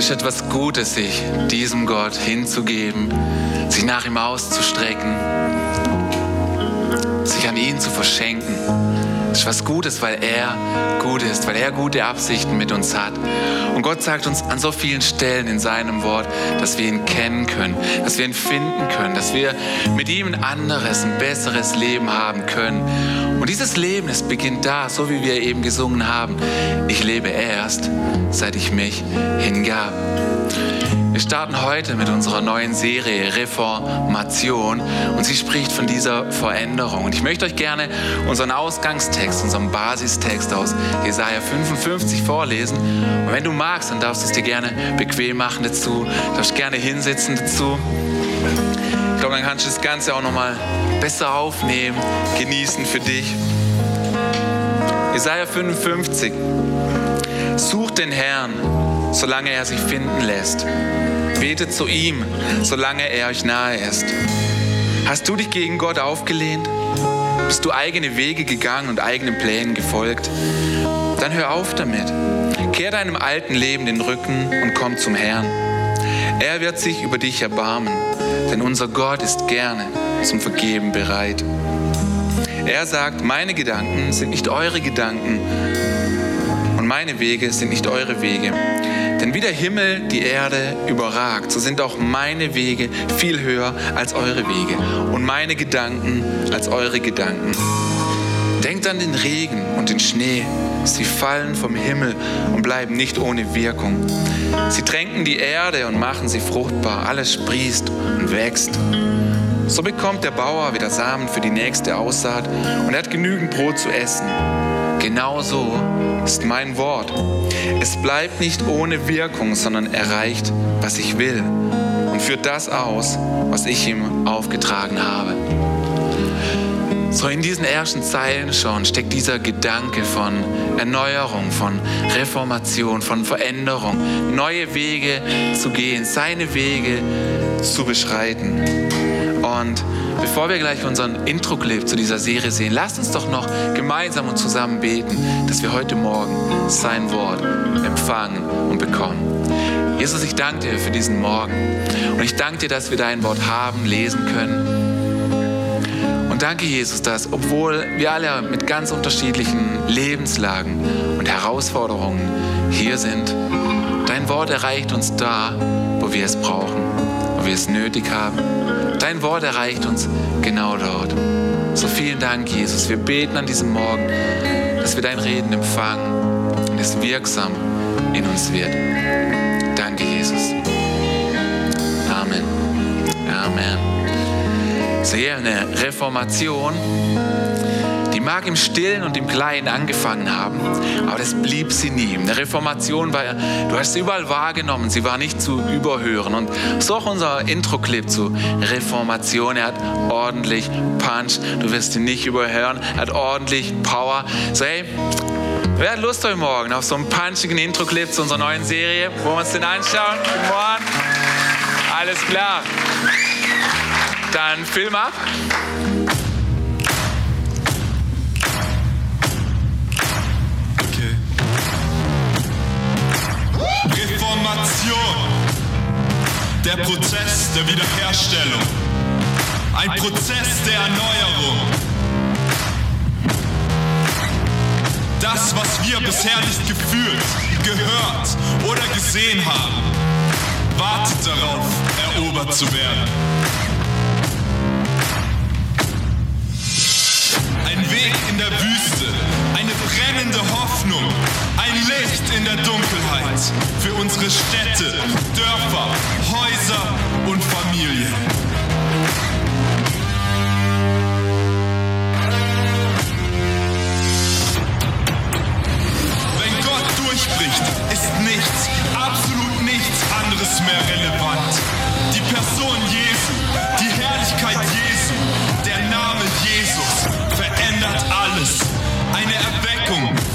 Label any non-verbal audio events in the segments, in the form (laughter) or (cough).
ist etwas Gutes, sich diesem Gott hinzugeben, sich nach ihm auszustrecken, sich an ihn zu verschenken. Ist was Gutes, weil er gut ist, weil er gute Absichten mit uns hat. Und Gott sagt uns an so vielen Stellen in seinem Wort, dass wir ihn kennen können, dass wir ihn finden können, dass wir mit ihm ein anderes, ein besseres Leben haben können. Und dieses Leben, es beginnt da, so wie wir eben gesungen haben. Ich lebe erst, seit ich mich hingab. Wir starten heute mit unserer neuen Serie Reformation und sie spricht von dieser Veränderung. Und ich möchte euch gerne unseren Ausgangstext, unseren Basistext aus Jesaja 55 vorlesen. Und wenn du magst, dann darfst du es dir gerne bequem machen dazu, darfst gerne hinsetzen dazu. Ich glaube, dann kannst du das Ganze auch nochmal besser aufnehmen, genießen für dich. Jesaja 55. Sucht den Herrn, solange er sich finden lässt. Betet zu ihm, solange er euch nahe ist. Hast du dich gegen Gott aufgelehnt? Bist du eigene Wege gegangen und eigenen Plänen gefolgt? Dann hör auf damit. Kehr deinem alten Leben den Rücken und komm zum Herrn. Er wird sich über dich erbarmen, denn unser Gott ist gerne zum Vergeben bereit. Er sagt, meine Gedanken sind nicht eure Gedanken und meine Wege sind nicht eure Wege. Denn wie der Himmel die Erde überragt, so sind auch meine Wege viel höher als eure Wege und meine Gedanken als eure Gedanken. Denkt an den Regen und den Schnee. Sie fallen vom Himmel und bleiben nicht ohne Wirkung. Sie tränken die Erde und machen sie fruchtbar. Alles sprießt und wächst. So bekommt der Bauer wieder Samen für die nächste Aussaat und er hat genügend Brot zu essen. Genauso ist mein Wort. Es bleibt nicht ohne Wirkung, sondern erreicht, was ich will und führt das aus, was ich ihm aufgetragen habe. So in diesen ersten Zeilen schon steckt dieser Gedanke von Erneuerung, von Reformation, von Veränderung, neue Wege zu gehen, seine Wege zu beschreiten. Und bevor wir gleich unseren Intro-Clip zu dieser Serie sehen, lasst uns doch noch gemeinsam und zusammen beten, dass wir heute Morgen sein Wort empfangen und bekommen. Jesus, ich danke dir für diesen Morgen und ich danke dir, dass wir dein Wort haben, lesen können. Und danke, Jesus, dass obwohl wir alle mit ganz unterschiedlichen Lebenslagen und Herausforderungen hier sind, dein Wort erreicht uns da, wo wir es brauchen, wo wir es nötig haben. Dein Wort erreicht uns genau dort. So vielen Dank, Jesus. Wir beten an diesem Morgen, dass wir dein Reden empfangen und es wirksam in uns wird. Danke, Jesus. Amen. Amen. Sehe, eine Reformation, mag im Stillen und im Kleinen angefangen haben, aber das blieb sie nie. Eine Reformation war, du hast sie überall wahrgenommen, sie war nicht zu überhören. Und so auch unser Intro-Clip zu Reformation. Er hat ordentlich Punch, du wirst ihn nicht überhören, er hat ordentlich Power. So, hey, Wer hat Lust heute Morgen auf so einen punchigen Intro-Clip zu unserer neuen Serie? Wollen wir uns den anschauen? Guten Morgen. Alles klar. Dann Film ab. Der Wiederherstellung. Ein Prozess der Erneuerung. Das, was wir bisher nicht gefühlt, gehört oder gesehen haben, wartet darauf, erobert zu werden. Licht in der Dunkelheit für unsere Städte, Dörfer, Häuser und Familien. Wenn Gott durchbricht, ist nichts, absolut nichts anderes mehr relevant. Die Person Jesu,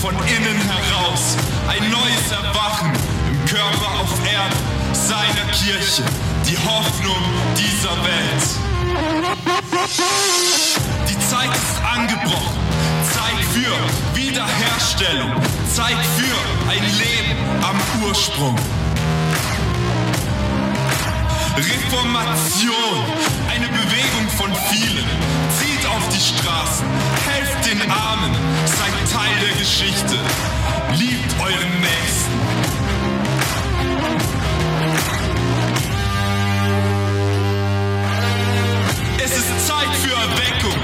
von innen heraus, ein neues Erwachen im Körper auf Erden, seiner Kirche, die Hoffnung dieser Welt. Die Zeit ist angebrochen. Zeit für Wiederherstellung. Zeit für ein Leben am Ursprung. Reformation, eine Bewegung von vielen. Auf die Straßen, helft den Armen, seid Teil der Geschichte. Liebt euren Nächsten. Es ist Zeit für Erweckung.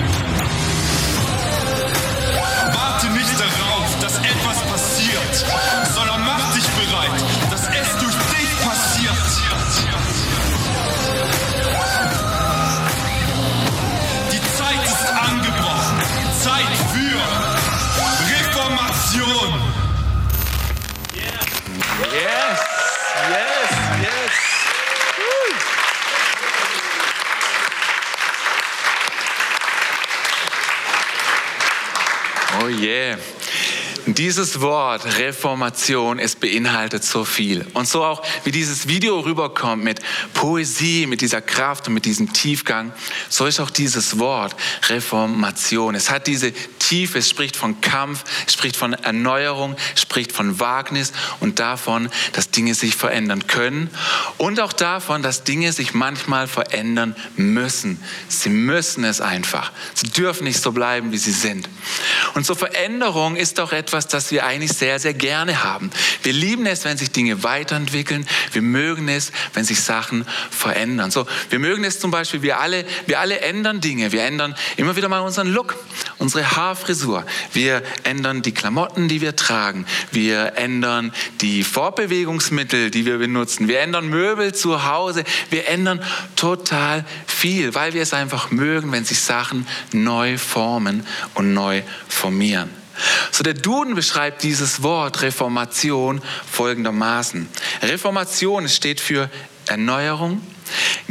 Warte nicht darauf, dass etwas passiert, sondern mach dich bereit, dass es durch yeah. Dieses Wort Reformation, es beinhaltet so viel. Und so auch, wie dieses Video rüberkommt mit Poesie, mit dieser Kraft und mit diesem Tiefgang, so ist auch dieses Wort Reformation. Es hat diese Tiefe, es spricht von Kampf, es spricht von Erneuerung, es spricht von Wagnis und davon, dass Dinge sich verändern können und auch davon, dass Dinge sich manchmal verändern müssen. Sie müssen es einfach. Sie dürfen nicht so bleiben, wie sie sind. Und so Veränderung ist doch etwas, das wir eigentlich sehr, sehr gerne haben. Wir lieben es, wenn sich Dinge weiterentwickeln. Wir mögen es, wenn sich Sachen verändern. So, wir mögen es zum Beispiel, wir alle, wir alle ändern Dinge. Wir ändern immer wieder mal unseren Look, unsere Haarfrisur. Wir ändern die Klamotten, die wir tragen. Wir ändern die Fortbewegungsmittel, die wir benutzen. Wir ändern Möbel zu Hause. Wir ändern total viel, weil wir es einfach mögen, wenn sich Sachen neu formen und neu formieren. So der Duden beschreibt dieses Wort Reformation folgendermaßen. Reformation steht für Erneuerung,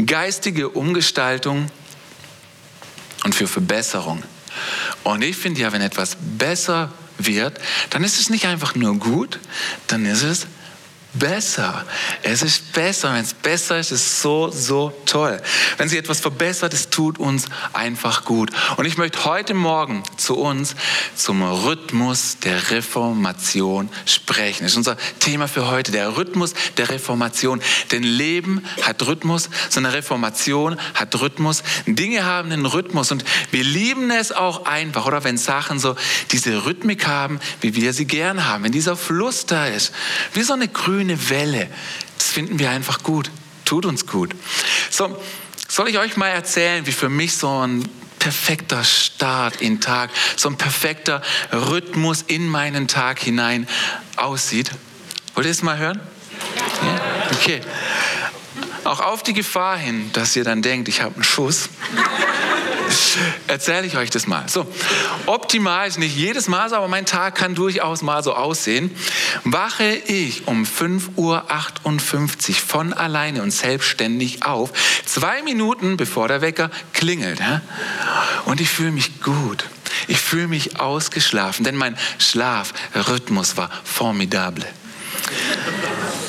geistige Umgestaltung und für Verbesserung. Und ich finde ja, wenn etwas besser wird, dann ist es nicht einfach nur gut, dann ist es besser. Es ist besser. Wenn es besser ist, ist es so, so toll. Wenn sich etwas verbessert, es tut uns einfach gut. Und ich möchte heute Morgen zu uns zum Rhythmus der Reformation sprechen. Das ist unser Thema für heute, der Rhythmus der Reformation. Denn Leben hat Rhythmus, so eine Reformation hat Rhythmus. Dinge haben einen Rhythmus und wir lieben es auch einfach, oder wenn Sachen so diese Rhythmik haben, wie wir sie gern haben. Wenn dieser Fluss da ist, wie so eine grüne Welle. Das finden wir einfach gut. Tut uns gut. So, soll ich euch mal erzählen, wie für mich so ein perfekter Start in Tag, so ein perfekter Rhythmus in meinen Tag hinein aussieht? Wollt ihr es mal hören? Ja? Okay. Auch auf die Gefahr hin, dass ihr dann denkt, ich habe einen Schuss (laughs) erzähle ich euch das mal. So, optimal ist nicht jedes Mal, aber mein Tag kann durchaus mal so aussehen. Wache ich um 5.58 Uhr von alleine und selbstständig auf, zwei Minuten bevor der Wecker klingelt. Und ich fühle mich gut. Ich fühle mich ausgeschlafen, denn mein Schlafrhythmus war formidable.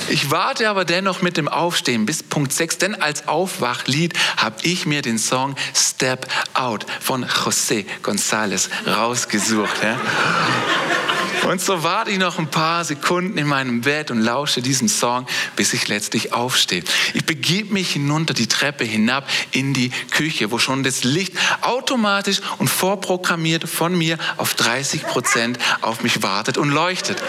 Ich warte aber dennoch mit dem Aufstehen bis Punkt 6, denn als Aufwachlied habe ich mir den Song Step Out von José González rausgesucht. Ja? Und so warte ich noch ein paar Sekunden in meinem Bett und lausche diesem Song, bis ich letztlich aufstehe. Ich begebe mich hinunter die Treppe hinab in die Küche, wo schon das Licht automatisch und vorprogrammiert von mir auf 30 Prozent auf mich wartet und leuchtet.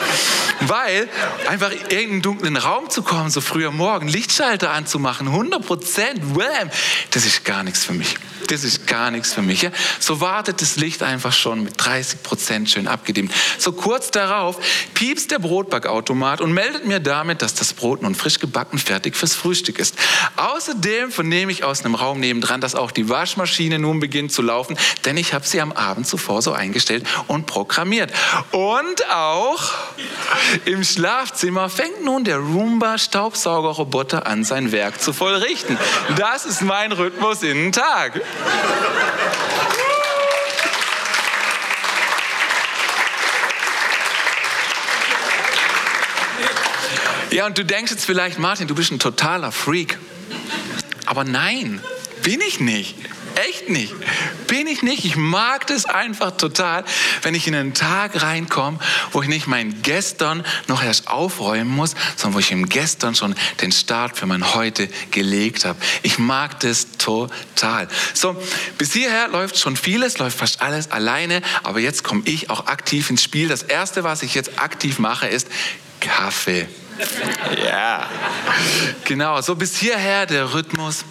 Weil einfach irgendeinen dunklen Raum zu kommen, so früh am Morgen, Lichtschalter anzumachen, 100 Prozent, das ist gar nichts für mich. Das ist gar nichts für mich. Ja? So wartet das Licht einfach schon mit 30 Prozent schön abgedimmt. So kurz darauf piepst der Brotbackautomat und meldet mir damit, dass das Brot nun frisch gebacken fertig fürs Frühstück ist. Außerdem vernehme ich aus einem Raum nebendran, dass auch die Waschmaschine nun beginnt zu laufen, denn ich habe sie am Abend zuvor so eingestellt und programmiert. Und auch im Schlafzimmer fängt nun der Roomba Staubsaugerroboter an, sein Werk zu vollrichten. Das ist mein Rhythmus in den Tag. Ja, und du denkst jetzt vielleicht, Martin, du bist ein totaler Freak. Aber nein, bin ich nicht. Echt nicht. Bin ich nicht. Ich mag das einfach total, wenn ich in einen Tag reinkomme, wo ich nicht mein Gestern noch erst aufräumen muss, sondern wo ich im Gestern schon den Start für mein Heute gelegt habe. Ich mag das total. So, bis hierher läuft schon vieles, läuft fast alles alleine, aber jetzt komme ich auch aktiv ins Spiel. Das erste, was ich jetzt aktiv mache, ist Kaffee. Ja, genau. So bis hierher der Rhythmus.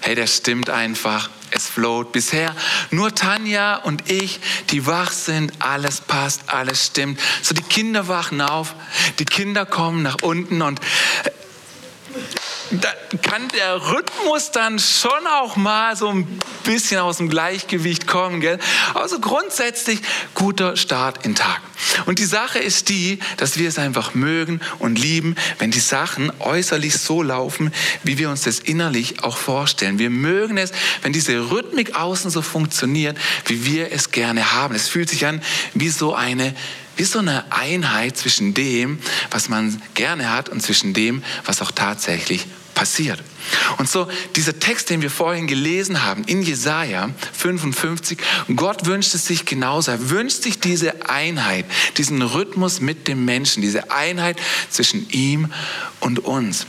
Hey, der stimmt einfach. Es float. Bisher nur Tanja und ich, die wach sind. Alles passt, alles stimmt. So die Kinder wachen auf, die Kinder kommen nach unten und da kann der Rhythmus dann schon auch mal so ein bisschen aus dem Gleichgewicht kommen. Gell? Also grundsätzlich guter Start in Tag. Und die Sache ist die, dass wir es einfach mögen und lieben, wenn die Sachen äußerlich so laufen, wie wir uns das innerlich auch vorstellen. Wir mögen es, wenn diese Rhythmik außen so funktioniert, wie wir es gerne haben. Es fühlt sich an wie so eine wie so eine Einheit zwischen dem, was man gerne hat und zwischen dem, was auch tatsächlich passiert. Und so dieser Text, den wir vorhin gelesen haben in Jesaja 55, Gott wünscht es sich genauso. Er wünscht sich diese Einheit, diesen Rhythmus mit dem Menschen, diese Einheit zwischen ihm und uns.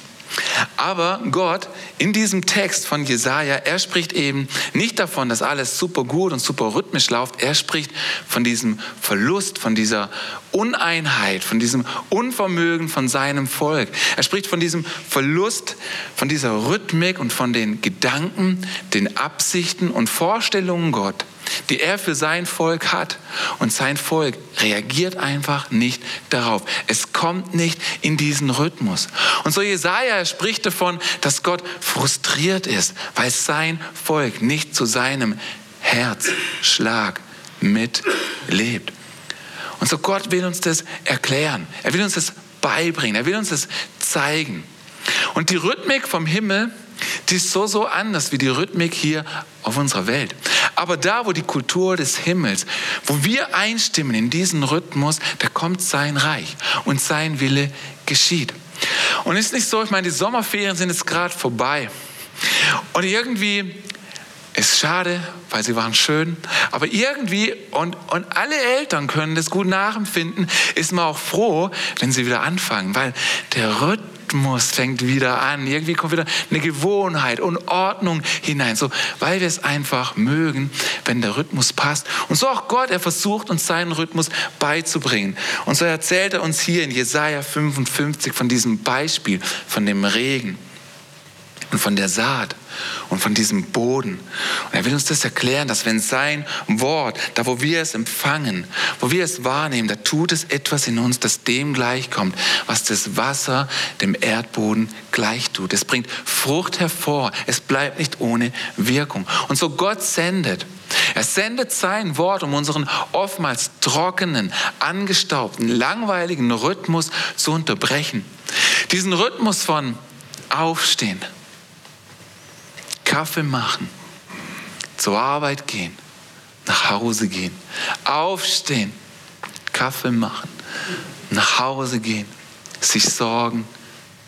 Aber Gott in diesem Text von Jesaja, er spricht eben nicht davon, dass alles super gut und super rhythmisch läuft. Er spricht von diesem Verlust, von dieser Uneinheit, von diesem Unvermögen von seinem Volk. Er spricht von diesem Verlust, von dieser Rhythmik und von den Gedanken, den Absichten und Vorstellungen Gott die er für sein Volk hat. Und sein Volk reagiert einfach nicht darauf. Es kommt nicht in diesen Rhythmus. Und so Jesaja spricht davon, dass Gott frustriert ist, weil sein Volk nicht zu seinem Herzschlag mitlebt. Und so Gott will uns das erklären. Er will uns das beibringen. Er will uns das zeigen. Und die Rhythmik vom Himmel, die ist so, so anders wie die Rhythmik hier auf unserer Welt. Aber da, wo die Kultur des Himmels, wo wir einstimmen in diesen Rhythmus, da kommt sein Reich und sein Wille geschieht. Und ist nicht so, ich meine, die Sommerferien sind jetzt gerade vorbei. Und irgendwie ist schade, weil sie waren schön, aber irgendwie, und, und alle Eltern können das gut nachempfinden, ist man auch froh, wenn sie wieder anfangen, weil der Rhythmus fängt wieder an. Irgendwie kommt wieder eine Gewohnheit und Ordnung hinein. So, weil wir es einfach mögen, wenn der Rhythmus passt. Und so auch Gott, er versucht uns seinen Rhythmus beizubringen. Und so erzählt er uns hier in Jesaja 55 von diesem Beispiel, von dem Regen und von der Saat und von diesem Boden. Und er will uns das erklären, dass wenn sein Wort, da wo wir es empfangen, wo wir es wahrnehmen, da tut es etwas in uns, das dem gleichkommt, was das Wasser dem Erdboden gleich tut. Es bringt Frucht hervor. Es bleibt nicht ohne Wirkung. Und so Gott sendet. Er sendet sein Wort, um unseren oftmals trockenen, angestaubten, langweiligen Rhythmus zu unterbrechen. Diesen Rhythmus von Aufstehen, Kaffee machen, zur Arbeit gehen, nach Hause gehen, aufstehen, Kaffee machen, nach Hause gehen, sich sorgen,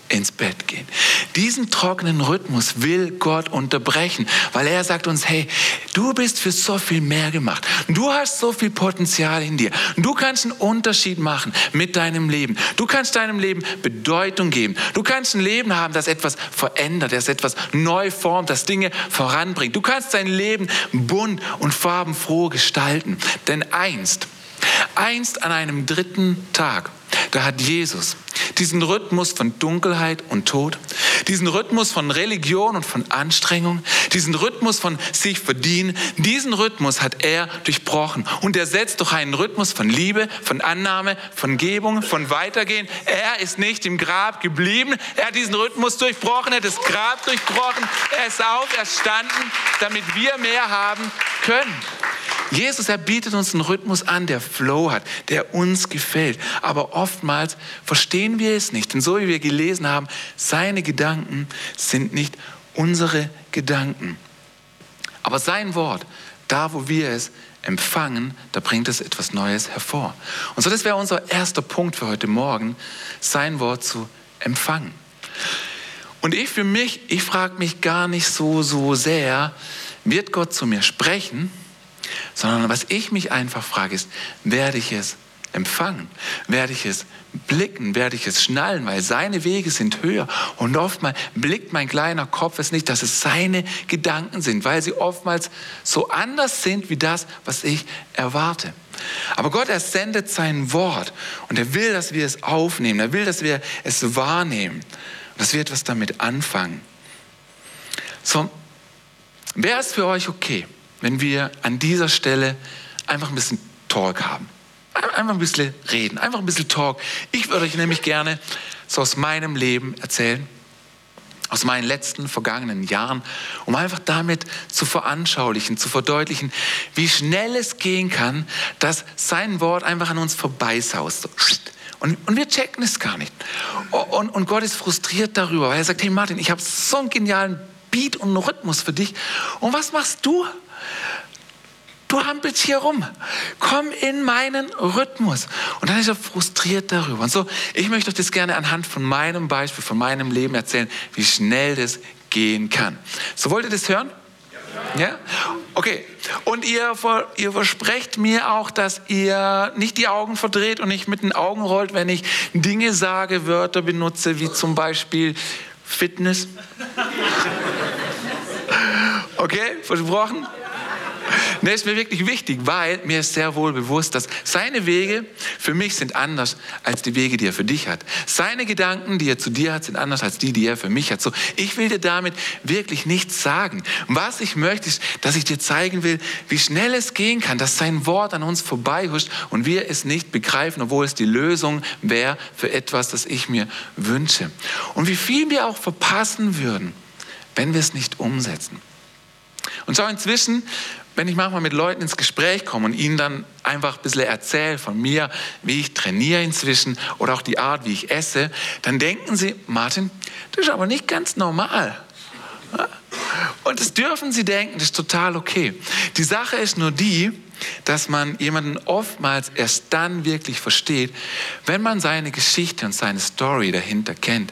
ins Bett gehen. Diesen trockenen Rhythmus will Gott unterbrechen, weil er sagt uns, hey, du bist für so viel mehr gemacht. Du hast so viel Potenzial in dir. Du kannst einen Unterschied machen mit deinem Leben. Du kannst deinem Leben Bedeutung geben. Du kannst ein Leben haben, das etwas verändert, das etwas neu formt, das Dinge voranbringt. Du kannst dein Leben bunt und farbenfroh gestalten. Denn einst, einst an einem dritten Tag, da hat Jesus diesen Rhythmus von Dunkelheit und Tod, diesen Rhythmus von Religion und von Anstrengung, diesen Rhythmus von sich verdienen, diesen Rhythmus hat er durchbrochen. Und er setzt durch einen Rhythmus von Liebe, von Annahme, von Gebung, von Weitergehen. Er ist nicht im Grab geblieben, er hat diesen Rhythmus durchbrochen, er hat das Grab durchbrochen, er ist auferstanden, damit wir mehr haben können. Jesus, er bietet uns einen Rhythmus an, der Flow hat, der uns gefällt. Aber oftmals verstehen wir es nicht. Denn so wie wir gelesen haben, seine Gedanken sind nicht unsere Gedanken. Aber sein Wort, da wo wir es empfangen, da bringt es etwas Neues hervor. Und so, das wäre unser erster Punkt für heute Morgen, sein Wort zu empfangen. Und ich für mich, ich frage mich gar nicht so, so sehr, wird Gott zu mir sprechen, sondern was ich mich einfach frage ist, werde ich es empfangen? Werde ich es blicken? Werde ich es schnallen? Weil seine Wege sind höher. Und oftmals blickt mein kleiner Kopf es nicht, dass es seine Gedanken sind, weil sie oftmals so anders sind wie das, was ich erwarte. Aber Gott, er sendet sein Wort und er will, dass wir es aufnehmen. Er will, dass wir es wahrnehmen. Dass wir etwas damit anfangen. So, wäre es für euch okay, wenn wir an dieser Stelle einfach ein bisschen Talk haben? Einfach ein bisschen reden, einfach ein bisschen Talk. Ich würde euch nämlich gerne so aus meinem Leben erzählen, aus meinen letzten vergangenen Jahren, um einfach damit zu veranschaulichen, zu verdeutlichen, wie schnell es gehen kann, dass sein Wort einfach an uns vorbeisaust. Und, und wir checken es gar nicht. Und, und Gott ist frustriert darüber, weil er sagt, hey Martin, ich habe so einen genialen Beat und Rhythmus für dich. Und was machst du? du hampelst hier rum. Komm in meinen Rhythmus. Und dann ist er frustriert darüber. Und so, ich möchte euch das gerne anhand von meinem Beispiel, von meinem Leben erzählen, wie schnell das gehen kann. So wollt ihr das hören? Ja? Okay. Und ihr, ihr versprecht mir auch, dass ihr nicht die Augen verdreht und nicht mit den Augen rollt, wenn ich Dinge sage, Wörter benutze, wie zum Beispiel Fitness. Okay, versprochen? Das ist mir wirklich wichtig, weil mir ist sehr wohl bewusst, dass seine Wege für mich sind anders als die Wege, die er für dich hat. Seine Gedanken, die er zu dir hat, sind anders als die, die er für mich hat. So, ich will dir damit wirklich nichts sagen. Was ich möchte, ist, dass ich dir zeigen will, wie schnell es gehen kann, dass sein Wort an uns vorbeihuscht und wir es nicht begreifen, obwohl es die Lösung wäre für etwas, das ich mir wünsche. Und wie viel wir auch verpassen würden, wenn wir es nicht umsetzen. Und so inzwischen wenn ich manchmal mit Leuten ins Gespräch komme und ihnen dann einfach ein bisschen erzähle von mir, wie ich trainiere inzwischen oder auch die Art, wie ich esse, dann denken sie, Martin, das ist aber nicht ganz normal. Und das dürfen sie denken, das ist total okay. Die Sache ist nur die, dass man jemanden oftmals erst dann wirklich versteht, wenn man seine Geschichte und seine Story dahinter kennt.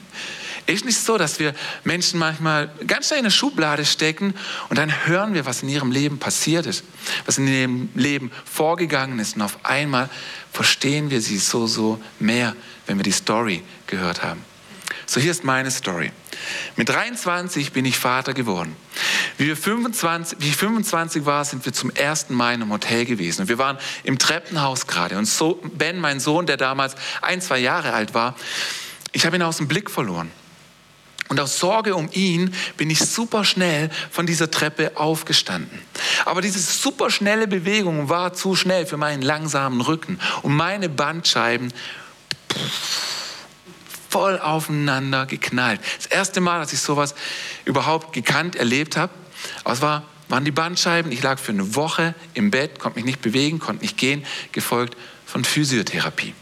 Ist nicht so, dass wir Menschen manchmal ganz schnell in eine Schublade stecken und dann hören wir, was in ihrem Leben passiert ist, was in ihrem Leben vorgegangen ist und auf einmal verstehen wir sie so, so mehr, wenn wir die Story gehört haben. So, hier ist meine Story. Mit 23 bin ich Vater geworden. Wie, wir 25, wie ich 25 war, sind wir zum ersten Mal in einem Hotel gewesen. Und wir waren im Treppenhaus gerade. Und so Ben, mein Sohn, der damals ein, zwei Jahre alt war, ich habe ihn aus dem Blick verloren. Und aus Sorge um ihn bin ich super schnell von dieser Treppe aufgestanden. Aber diese super schnelle Bewegung war zu schnell für meinen langsamen Rücken und meine Bandscheiben voll aufeinander geknallt. Das erste Mal, dass ich sowas überhaupt gekannt, erlebt habe. Aber es war, waren die Bandscheiben. Ich lag für eine Woche im Bett, konnte mich nicht bewegen, konnte nicht gehen, gefolgt von Physiotherapie.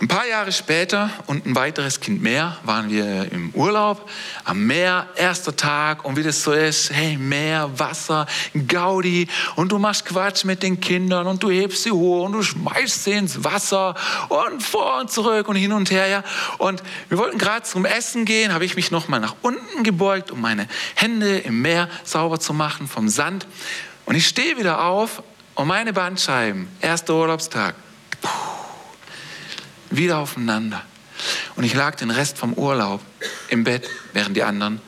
Ein paar Jahre später und ein weiteres Kind mehr waren wir im Urlaub am Meer, erster Tag und wie das so ist, hey, Meer, Wasser, Gaudi und du machst Quatsch mit den Kindern und du hebst sie hoch und du schmeißt sie ins Wasser und vor und zurück und hin und her. Ja. Und wir wollten gerade zum Essen gehen, habe ich mich nochmal nach unten gebeugt, um meine Hände im Meer sauber zu machen vom Sand. Und ich stehe wieder auf und meine Bandscheiben, erster Urlaubstag, puh, wieder aufeinander. Und ich lag den Rest vom Urlaub im Bett, während die anderen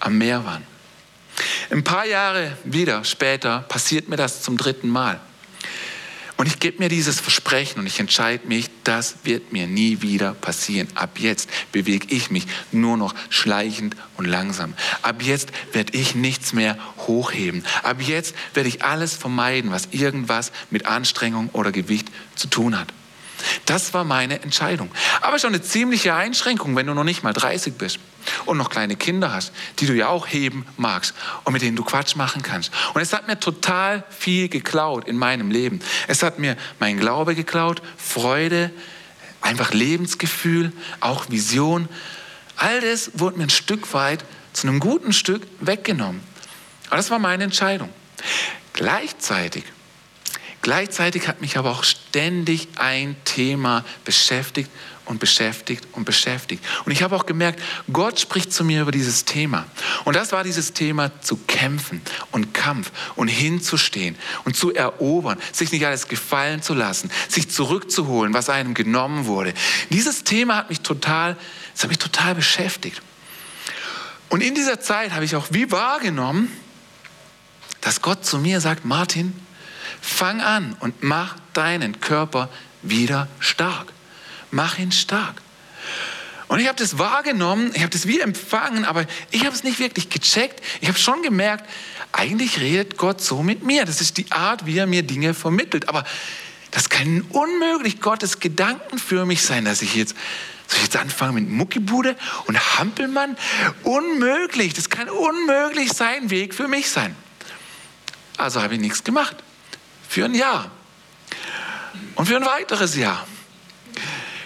am Meer waren. Ein paar Jahre wieder später passiert mir das zum dritten Mal. Und ich gebe mir dieses Versprechen und ich entscheide mich, das wird mir nie wieder passieren. Ab jetzt bewege ich mich nur noch schleichend und langsam. Ab jetzt werde ich nichts mehr hochheben. Ab jetzt werde ich alles vermeiden, was irgendwas mit Anstrengung oder Gewicht zu tun hat. Das war meine Entscheidung. Aber schon eine ziemliche Einschränkung, wenn du noch nicht mal 30 bist und noch kleine Kinder hast, die du ja auch heben magst und mit denen du Quatsch machen kannst. Und es hat mir total viel geklaut in meinem Leben. Es hat mir mein Glaube geklaut, Freude, einfach Lebensgefühl, auch Vision. All das wurde mir ein Stück weit zu einem guten Stück weggenommen. Aber das war meine Entscheidung. Gleichzeitig Gleichzeitig hat mich aber auch ständig ein Thema beschäftigt und beschäftigt und beschäftigt. Und ich habe auch gemerkt, Gott spricht zu mir über dieses Thema. Und das war dieses Thema zu kämpfen und Kampf und hinzustehen und zu erobern, sich nicht alles gefallen zu lassen, sich zurückzuholen, was einem genommen wurde. Dieses Thema hat mich total, das hat mich total beschäftigt. Und in dieser Zeit habe ich auch wie wahrgenommen, dass Gott zu mir sagt, Martin, fang an und mach deinen Körper wieder stark. Mach ihn stark. Und ich habe das wahrgenommen, ich habe das wie empfangen, aber ich habe es nicht wirklich gecheckt. Ich habe schon gemerkt, eigentlich redet Gott so mit mir. Das ist die Art, wie er mir Dinge vermittelt. Aber das kann unmöglich Gottes Gedanken für mich sein, dass ich jetzt, soll ich jetzt anfangen mit Muckibude und Hampelmann? Unmöglich. Das kann unmöglich sein Weg für mich sein. Also habe ich nichts gemacht. Für ein Jahr. Und für ein weiteres Jahr.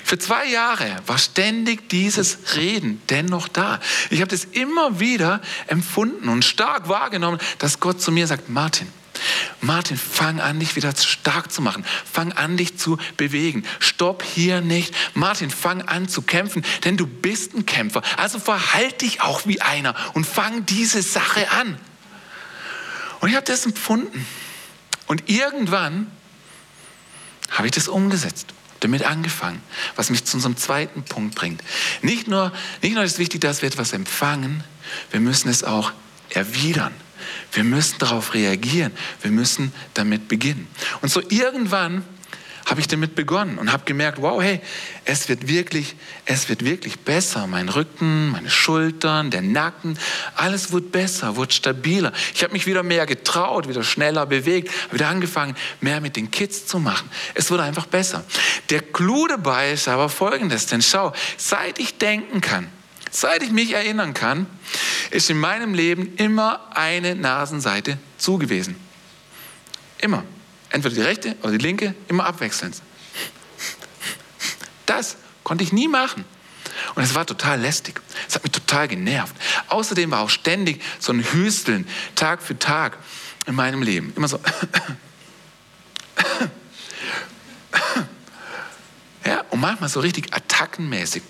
Für zwei Jahre war ständig dieses Reden dennoch da. Ich habe das immer wieder empfunden und stark wahrgenommen, dass Gott zu mir sagt, Martin, Martin, fang an, dich wieder stark zu machen. Fang an, dich zu bewegen. Stopp hier nicht. Martin, fang an zu kämpfen, denn du bist ein Kämpfer. Also verhalte dich auch wie einer und fang diese Sache an. Und ich habe das empfunden. Und irgendwann habe ich das umgesetzt damit angefangen, was mich zu unserem zweiten Punkt bringt. Nicht nur, nicht nur ist wichtig, dass wir etwas empfangen, wir müssen es auch erwidern. Wir müssen darauf reagieren. Wir müssen damit beginnen. Und so irgendwann habe ich damit begonnen und habe gemerkt, wow, hey, es wird wirklich, es wird wirklich besser. Mein Rücken, meine Schultern, der Nacken, alles wird besser, wird stabiler. Ich habe mich wieder mehr getraut, wieder schneller bewegt, wieder angefangen, mehr mit den Kids zu machen. Es wurde einfach besser. Der Clou dabei ist aber folgendes, denn schau, seit ich denken kann, seit ich mich erinnern kann, ist in meinem Leben immer eine Nasenseite zugewesen. Immer. Entweder die rechte oder die linke, immer abwechselnd. Das konnte ich nie machen. Und es war total lästig. Es hat mich total genervt. Außerdem war auch ständig so ein Hüsteln, Tag für Tag in meinem Leben. Immer so. Ja, und manchmal so richtig attackenmäßig.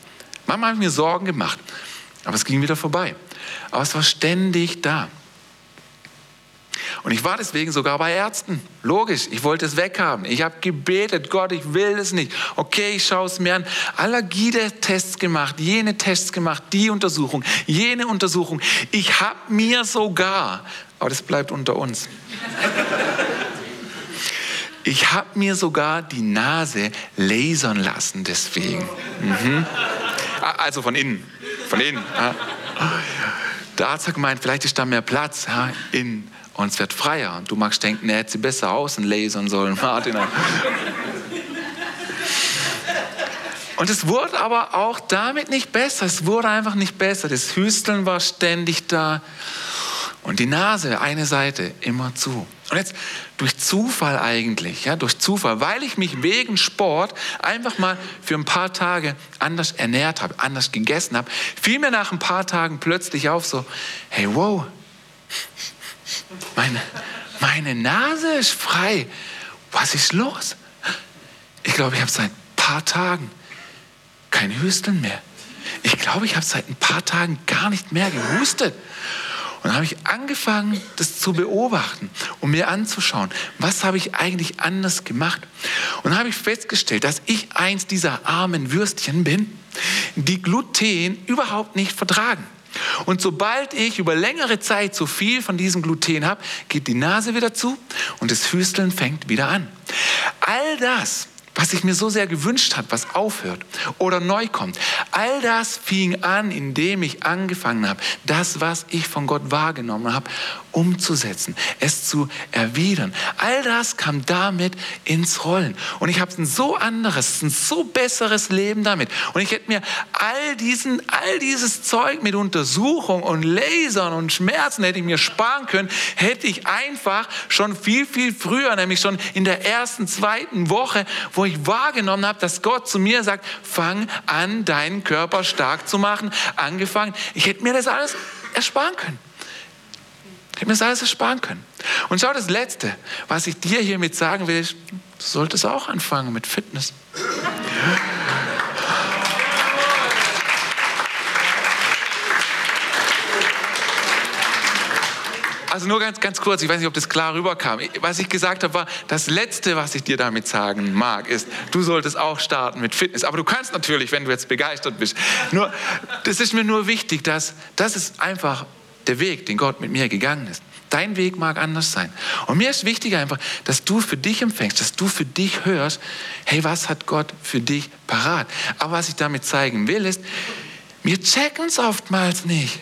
Manchmal habe ich mir Sorgen gemacht, aber es ging wieder vorbei. Aber es war ständig da. Und ich war deswegen sogar bei Ärzten. Logisch, ich wollte es weghaben. Ich habe gebetet, Gott, ich will es nicht. Okay, ich schaue es mir an. Allergie-Tests gemacht, jene Tests gemacht, die Untersuchung, jene Untersuchung. Ich habe mir sogar, aber das bleibt unter uns. Ich habe mir sogar die Nase lasern lassen deswegen. Mhm. Also von innen, von innen. Der Arzt hat gemeint, vielleicht ist da mehr Platz innen und es wird freier. Und du magst denken, er hätte sie besser außen lasern sollen, (laughs) Martin. Und es wurde aber auch damit nicht besser. Es wurde einfach nicht besser. Das Hüsteln war ständig da. Und die Nase, eine Seite, immer zu. Und jetzt durch Zufall eigentlich, ja, durch Zufall, weil ich mich wegen Sport einfach mal für ein paar Tage anders ernährt habe, anders gegessen habe, fiel mir nach ein paar Tagen plötzlich auf so, hey, wow, meine, meine Nase ist frei. Was ist los? Ich glaube, ich habe seit ein paar Tagen kein Hüsteln mehr. Ich glaube, ich habe seit ein paar Tagen gar nicht mehr gehustet. Und dann habe ich angefangen, das zu beobachten und mir anzuschauen, was habe ich eigentlich anders gemacht. Und dann habe ich festgestellt, dass ich eins dieser armen Würstchen bin, die Gluten überhaupt nicht vertragen. Und sobald ich über längere Zeit zu viel von diesem Gluten habe, geht die Nase wieder zu und das Hüsteln fängt wieder an. All das was ich mir so sehr gewünscht habe, was aufhört oder neu kommt. All das fing an, indem ich angefangen habe, das, was ich von Gott wahrgenommen habe, umzusetzen, es zu erwidern. All das kam damit ins Rollen. Und ich habe ein so anderes, ein so besseres Leben damit. Und ich hätte mir all, diesen, all dieses Zeug mit Untersuchung und Lasern und Schmerzen hätte ich mir sparen können, hätte ich einfach schon viel, viel früher, nämlich schon in der ersten, zweiten Woche, wo ich wahrgenommen habe, dass Gott zu mir sagt, fang an, deinen Körper stark zu machen, angefangen. Ich hätte mir das alles ersparen können. hätte mir das alles ersparen können. Und schau, das Letzte, was ich dir hiermit sagen will, ist, du solltest auch anfangen mit Fitness. Also nur ganz, ganz kurz, ich weiß nicht, ob das klar rüberkam. Was ich gesagt habe, war, das Letzte, was ich dir damit sagen mag, ist, du solltest auch starten mit Fitness. Aber du kannst natürlich, wenn du jetzt begeistert bist. Nur, das ist mir nur wichtig, dass das ist einfach der Weg, den Gott mit mir gegangen ist. Dein Weg mag anders sein. Und mir ist wichtig einfach, dass du für dich empfängst, dass du für dich hörst, hey, was hat Gott für dich parat? Aber was ich damit zeigen will, ist, wir checken es oftmals nicht.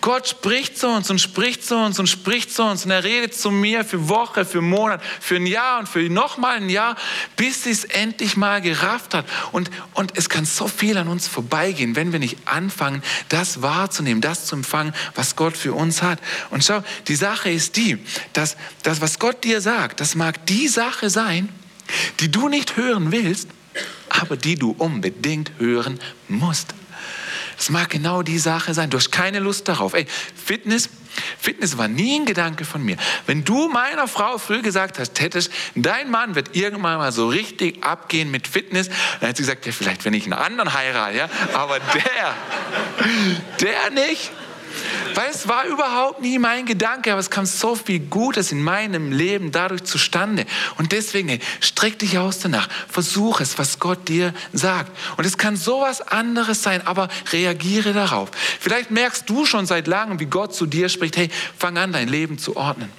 Gott spricht zu uns und spricht zu uns und spricht zu uns und er redet zu mir für Woche, für Monat, für ein Jahr und für nochmal ein Jahr, bis es endlich mal gerafft hat. Und, und es kann so viel an uns vorbeigehen, wenn wir nicht anfangen, das wahrzunehmen, das zu empfangen, was Gott für uns hat. Und schau, die Sache ist die, dass das, was Gott dir sagt, das mag die Sache sein, die du nicht hören willst, aber die du unbedingt hören musst. Es mag genau die Sache sein. Du hast keine Lust darauf. Ey, Fitness, Fitness war nie ein Gedanke von mir. Wenn du meiner Frau früh gesagt hast, hättest, dein Mann wird irgendwann mal so richtig abgehen mit Fitness, dann hätte sie gesagt, ja, vielleicht wenn ich einen anderen heirate, ja, aber der, der nicht. Weil es war überhaupt nie mein Gedanke, aber es kam so viel Gutes in meinem Leben dadurch zustande. Und deswegen, hey, streck dich aus danach. Versuch es, was Gott dir sagt. Und es kann sowas anderes sein, aber reagiere darauf. Vielleicht merkst du schon seit langem, wie Gott zu dir spricht, hey, fang an, dein Leben zu ordnen.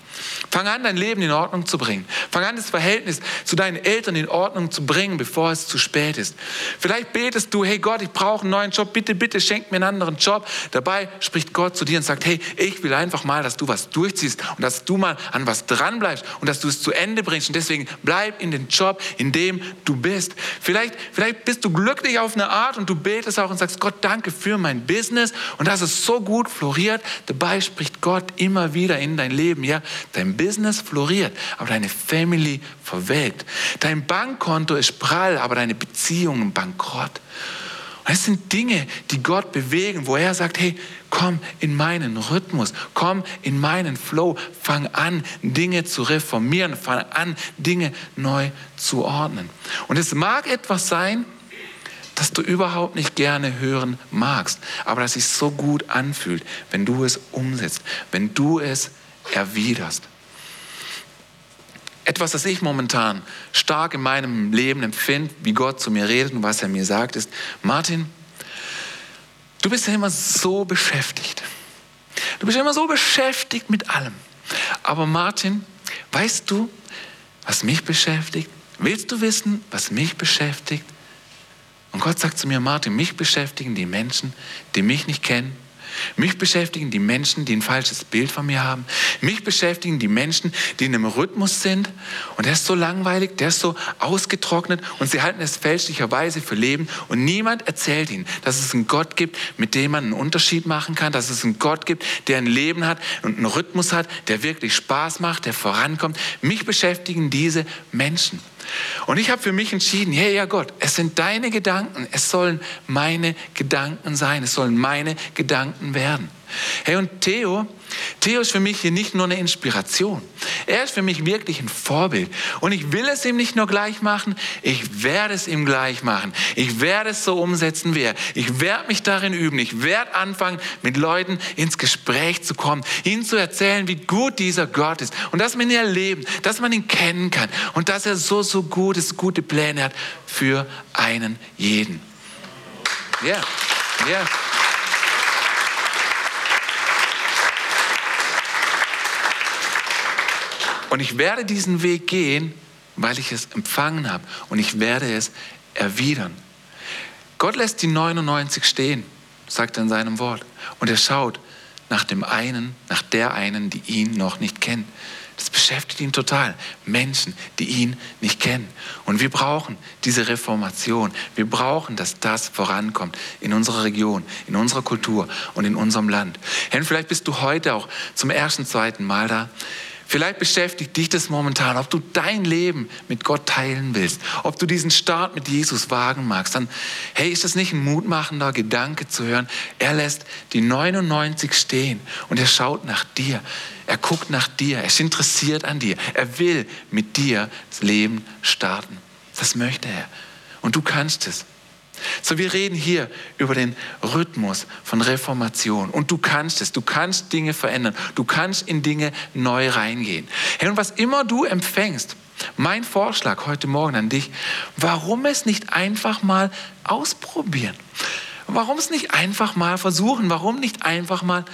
Fang an, dein Leben in Ordnung zu bringen. Fang an, das Verhältnis zu deinen Eltern in Ordnung zu bringen, bevor es zu spät ist. Vielleicht betest du, hey Gott, ich brauche einen neuen Job, bitte, bitte schenk mir einen anderen Job. Dabei spricht Gott zu dir und sagt, hey, ich will einfach mal, dass du was durchziehst und dass du mal an was dranbleibst und dass du es zu Ende bringst. Und deswegen bleib in den Job, in dem du bist. Vielleicht, vielleicht bist du glücklich auf eine Art und du betest auch und sagst, Gott, danke für mein Business und dass es so gut floriert. Dabei spricht Gott immer wieder in dein Leben, ja, Dein Business floriert, aber deine Family verwelkt. Dein Bankkonto ist prall, aber deine Beziehungen bankrott. Das sind Dinge, die Gott bewegen, wo er sagt, hey, komm in meinen Rhythmus, komm in meinen Flow, fang an, Dinge zu reformieren, fang an, Dinge neu zu ordnen. Und es mag etwas sein, das du überhaupt nicht gerne hören magst, aber das sich so gut anfühlt, wenn du es umsetzt, wenn du es erwiderst. Etwas, das ich momentan stark in meinem Leben empfinde, wie Gott zu mir redet und was er mir sagt, ist, Martin, du bist ja immer so beschäftigt. Du bist immer so beschäftigt mit allem. Aber Martin, weißt du, was mich beschäftigt? Willst du wissen, was mich beschäftigt? Und Gott sagt zu mir, Martin, mich beschäftigen die Menschen, die mich nicht kennen, mich beschäftigen die Menschen, die ein falsches Bild von mir haben. Mich beschäftigen die Menschen, die in einem Rhythmus sind. Und der ist so langweilig, der ist so ausgetrocknet und sie halten es fälschlicherweise für Leben. Und niemand erzählt ihnen, dass es einen Gott gibt, mit dem man einen Unterschied machen kann, dass es einen Gott gibt, der ein Leben hat und einen Rhythmus hat, der wirklich Spaß macht, der vorankommt. Mich beschäftigen diese Menschen. Und ich habe für mich entschieden, hey ja Gott, es sind deine Gedanken, es sollen meine Gedanken sein, es sollen meine Gedanken werden. Hey und Theo, Theo ist für mich hier nicht nur eine Inspiration. Er ist für mich wirklich ein Vorbild. Und ich will es ihm nicht nur gleich machen, ich werde es ihm gleich machen. Ich werde es so umsetzen wie er. Ich werde mich darin üben. Ich werde anfangen, mit Leuten ins Gespräch zu kommen, ihnen zu erzählen, wie gut dieser Gott ist und dass man ihn erleben, dass man ihn kennen kann und dass er so, so gut ist, gute Pläne hat für einen jeden. Ja, yeah. ja. Yeah. Und ich werde diesen Weg gehen, weil ich es empfangen habe. Und ich werde es erwidern. Gott lässt die 99 stehen, sagt er in seinem Wort. Und er schaut nach dem einen, nach der einen, die ihn noch nicht kennt. Das beschäftigt ihn total. Menschen, die ihn nicht kennen. Und wir brauchen diese Reformation. Wir brauchen, dass das vorankommt in unserer Region, in unserer Kultur und in unserem Land. Herr, vielleicht bist du heute auch zum ersten, zweiten Mal da Vielleicht beschäftigt dich das momentan, ob du dein Leben mit Gott teilen willst, ob du diesen Start mit Jesus wagen magst. Dann, hey, ist das nicht ein mutmachender Gedanke zu hören? Er lässt die 99 stehen und er schaut nach dir. Er guckt nach dir. Er ist interessiert an dir. Er will mit dir das Leben starten. Das möchte er. Und du kannst es. So, wir reden hier über den Rhythmus von Reformation. Und du kannst es, du kannst Dinge verändern, du kannst in Dinge neu reingehen. Hey, und was immer du empfängst, mein Vorschlag heute Morgen an dich, warum es nicht einfach mal ausprobieren? Warum es nicht einfach mal versuchen? Warum nicht einfach mal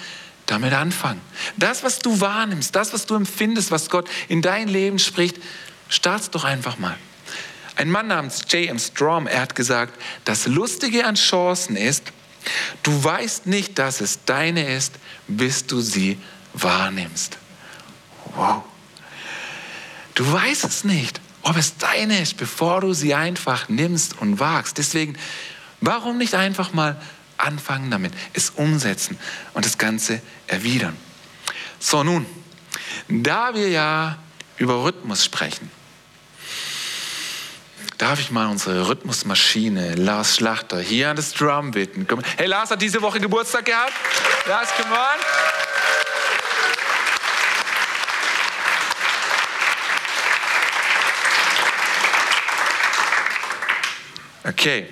damit anfangen? Das, was du wahrnimmst, das, was du empfindest, was Gott in dein Leben spricht, start's doch einfach mal. Ein Mann namens J.M. Strom, er hat gesagt, das Lustige an Chancen ist, du weißt nicht, dass es deine ist, bis du sie wahrnimmst. Wow. Du weißt es nicht, ob es deine ist, bevor du sie einfach nimmst und wagst. Deswegen, warum nicht einfach mal anfangen damit, es umsetzen und das Ganze erwidern? So, nun, da wir ja über Rhythmus sprechen, Darf ich mal unsere Rhythmusmaschine, Lars Schlachter, hier an das Drum bitten? Hey, Lars hat diese Woche Geburtstag gehabt. Lars, come on. Okay,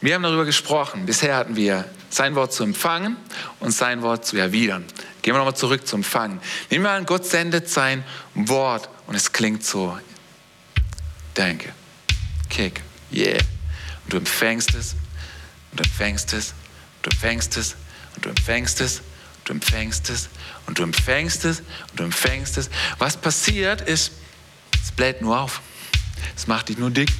wir haben darüber gesprochen. Bisher hatten wir sein Wort zu empfangen und sein Wort zu erwidern. Gehen wir nochmal zurück zum Empfangen. Nehmen wir an, Gott sendet sein Wort und es klingt so. Danke. Kick. Yeah. Und du empfängst es und du empfängst es und du empfängst es und du empfängst es und du empfängst es und du empfängst es und du empfängst es. Was passiert ist, es bläht nur auf. Es macht dich nur dick.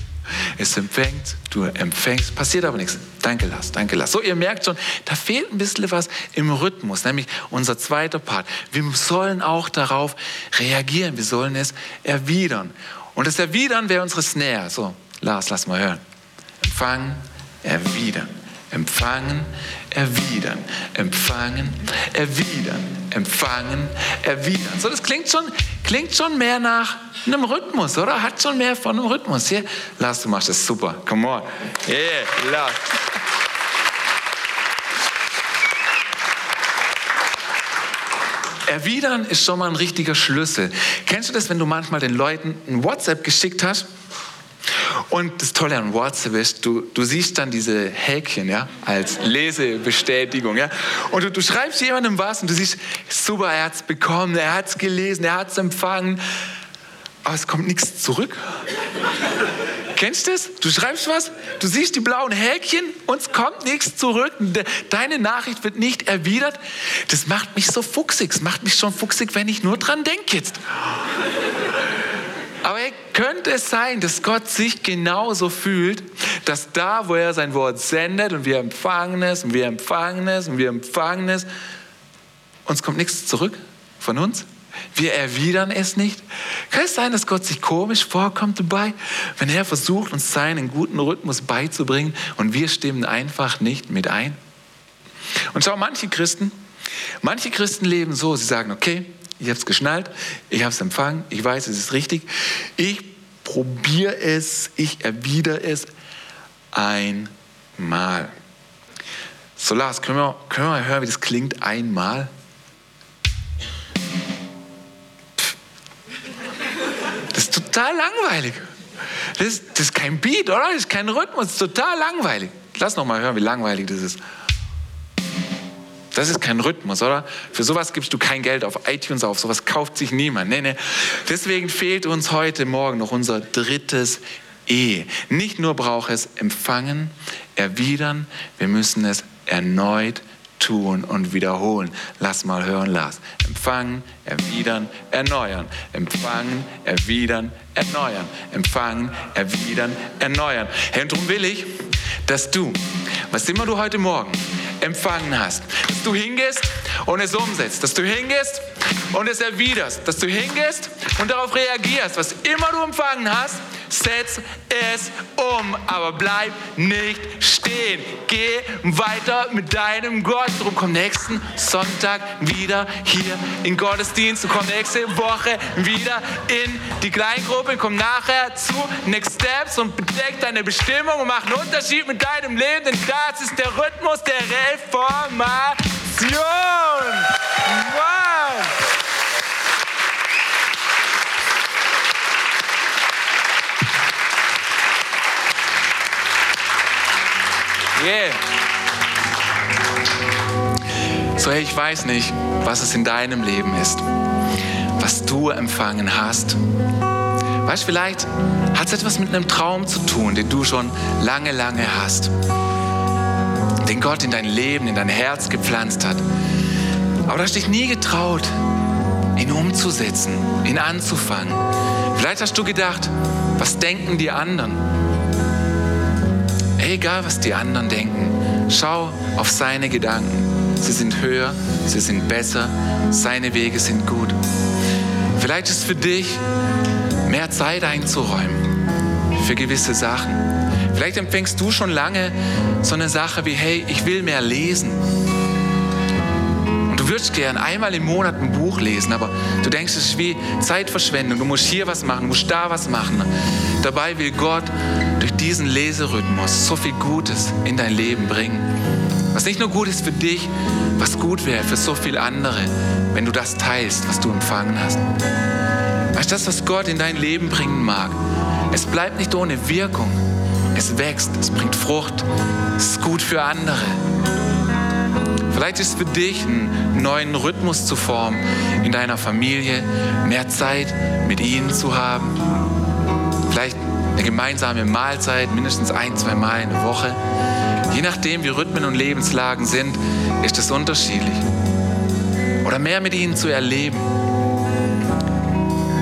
Es empfängt, du empfängst, passiert aber nichts. Danke, Lars, danke, Lars. So, ihr merkt schon, da fehlt ein bisschen was im Rhythmus, nämlich unser zweiter Part. Wir sollen auch darauf reagieren, wir sollen es erwidern. Und das Erwidern wäre unsere Snare. So, Lars, lass mal hören. Empfangen, erwidern. Empfangen, erwidern. Empfangen, erwidern. Empfangen, erwidern. So, das klingt schon, klingt schon mehr nach einem Rhythmus, oder? Hat schon mehr von einem Rhythmus. Hier, Lars, du machst das super. Come on. Yeah, Lars. Erwidern ist schon mal ein richtiger Schlüssel. Kennst du das, wenn du manchmal den Leuten ein WhatsApp geschickt hast und das Tolle an WhatsApp ist, du, du siehst dann diese Häkchen ja, als Lesebestätigung. Ja? Und du, du schreibst jemandem was und du siehst, super, er hat es bekommen, er hat es gelesen, er hat es empfangen, aber es kommt nichts zurück. Kennst du das? Du schreibst was, du siehst die blauen Häkchen und es kommt nichts zurück. Deine Nachricht wird nicht erwidert. Das macht mich so fuchsig. Es macht mich schon fuchsig, wenn ich nur dran denke jetzt. Aber könnte es sein, dass Gott sich genauso fühlt, dass da, wo er sein Wort sendet und wir empfangen es und wir empfangen es und wir empfangen es, uns kommt nichts zurück von uns? Wir erwidern es nicht. Kann es sein, dass Gott sich komisch vorkommt dabei, wenn er versucht, uns seinen guten Rhythmus beizubringen und wir stimmen einfach nicht mit ein? Und schau, manche Christen, manche Christen leben so, sie sagen, okay, ich habe es geschnallt, ich habe es empfangen, ich weiß, es ist richtig. Ich probiere es, ich erwidere es einmal. So, Lars, können wir, können wir mal hören, wie das klingt? Einmal. Das ist total langweilig. Das, das ist kein Beat, oder? Das ist kein Rhythmus. Das ist total langweilig. Lass noch mal hören, wie langweilig das ist. Das ist kein Rhythmus, oder? Für sowas gibst du kein Geld auf iTunes auf. Sowas kauft sich niemand. Nee, nee. Deswegen fehlt uns heute Morgen noch unser drittes E. Nicht nur braucht es empfangen, erwidern, wir müssen es erneut tun und wiederholen. Lass mal hören, Lars. Empfangen, erwidern, erneuern. Empfangen, erwidern, erneuern. Empfangen, erwidern, erneuern. Hey, und darum will ich, dass du, was immer du heute Morgen empfangen hast. Dass du hingehst und es umsetzt. Dass du hingehst und es erwiderst. Dass du hingehst und darauf reagierst. Was immer du empfangen hast, setz es um, aber bleib nicht stehen. Geh weiter mit deinem Gott. Drum komm nächsten Sonntag wieder hier in Gottesdienst und komm nächste Woche wieder in die Kleingruppe. Komm nachher zu Next Steps und bedeck deine Bestimmung und mach einen Unterschied mit deinem Leben, denn das ist der Rhythmus der Reformation. Wow! Yeah. So, hey, ich weiß nicht, was es in deinem Leben ist, was du empfangen hast. Weißt du, vielleicht hat es etwas mit einem Traum zu tun, den du schon lange, lange hast. Den Gott in dein Leben, in dein Herz gepflanzt hat. Aber du hast dich nie getraut, ihn umzusetzen, ihn anzufangen. Vielleicht hast du gedacht, was denken die anderen? Egal, was die anderen denken, schau auf seine Gedanken. Sie sind höher, sie sind besser, seine Wege sind gut. Vielleicht ist für dich mehr Zeit einzuräumen für gewisse Sachen. Vielleicht empfängst du schon lange so eine Sache wie, hey, ich will mehr lesen. Du würdest gern einmal im Monat ein Buch lesen, aber du denkst, es ist wie Zeitverschwendung. Du musst hier was machen, du musst da was machen. Dabei will Gott durch diesen Leserhythmus so viel Gutes in dein Leben bringen. Was nicht nur gut ist für dich, was gut wäre für so viele andere, wenn du das teilst, was du empfangen hast. Weißt du, das, was Gott in dein Leben bringen mag, es bleibt nicht ohne Wirkung. Es wächst, es bringt Frucht, es ist gut für andere. Vielleicht ist es für dich einen neuen Rhythmus zu formen in deiner Familie, mehr Zeit mit ihnen zu haben. Vielleicht eine gemeinsame Mahlzeit, mindestens ein, zwei Mal in der Woche. Je nachdem, wie Rhythmen und Lebenslagen sind, ist es unterschiedlich. Oder mehr mit ihnen zu erleben.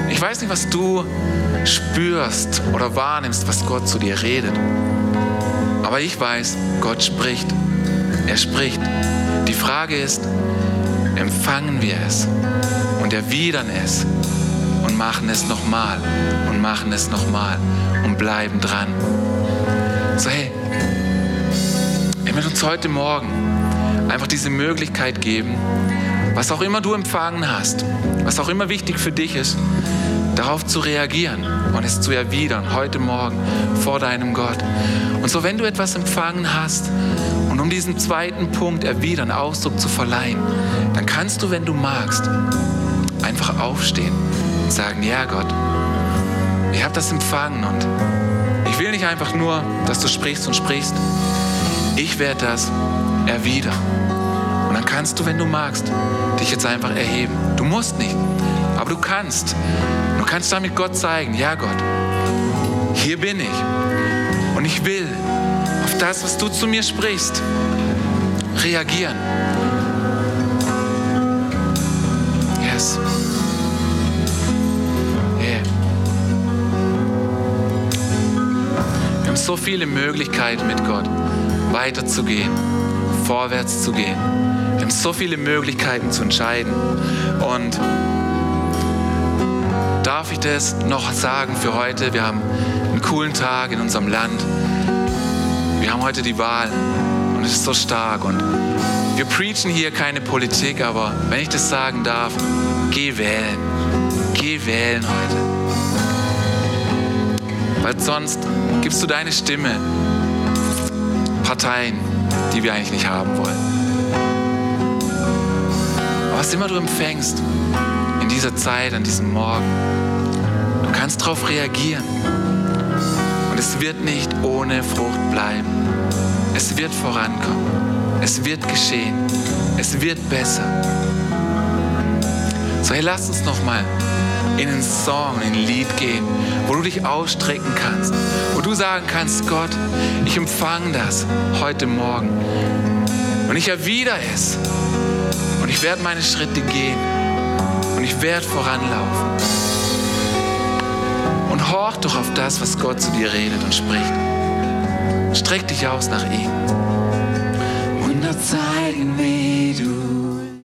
Ich weiß nicht, was du spürst oder wahrnimmst, was Gott zu dir redet. Aber ich weiß, Gott spricht. Er spricht. Frage ist, empfangen wir es und erwidern es und machen es nochmal und machen es nochmal und bleiben dran. So, hey, ich möchte uns heute Morgen einfach diese Möglichkeit geben, was auch immer du empfangen hast, was auch immer wichtig für dich ist, darauf zu reagieren und es zu erwidern, heute Morgen vor deinem Gott. Und so, wenn du etwas empfangen hast um diesen zweiten Punkt erwidern, Ausdruck zu verleihen, dann kannst du, wenn du magst, einfach aufstehen und sagen, ja Gott, ich habe das empfangen und ich will nicht einfach nur, dass du sprichst und sprichst. Ich werde das erwidern. Und dann kannst du, wenn du magst, dich jetzt einfach erheben. Du musst nicht, aber du kannst. Du kannst damit Gott zeigen, ja Gott, hier bin ich. Und ich will das, was du zu mir sprichst, reagieren. Yes. Yeah. Wir haben so viele Möglichkeiten mit Gott weiterzugehen, vorwärts zu gehen. Wir haben so viele Möglichkeiten zu entscheiden. Und darf ich das noch sagen für heute? Wir haben einen coolen Tag in unserem Land. Wir haben heute die Wahl und es ist so stark. Und wir preachen hier keine Politik, aber wenn ich das sagen darf, geh wählen. Geh wählen heute. Weil sonst gibst du deine Stimme Parteien, die wir eigentlich nicht haben wollen. Was immer du empfängst in dieser Zeit, an diesem Morgen, du kannst darauf reagieren. Es wird nicht ohne Frucht bleiben. Es wird vorankommen. Es wird geschehen. Es wird besser. So, hey, lass uns noch mal in einen Song, in ein Lied gehen, wo du dich ausstrecken kannst, wo du sagen kannst, Gott, ich empfange das heute Morgen und ich erwidere es und ich werde meine Schritte gehen und ich werde voranlaufen. Und horch doch auf das, was Gott zu dir redet und spricht. Streck dich aus nach ihm. Wunder zeigen, wie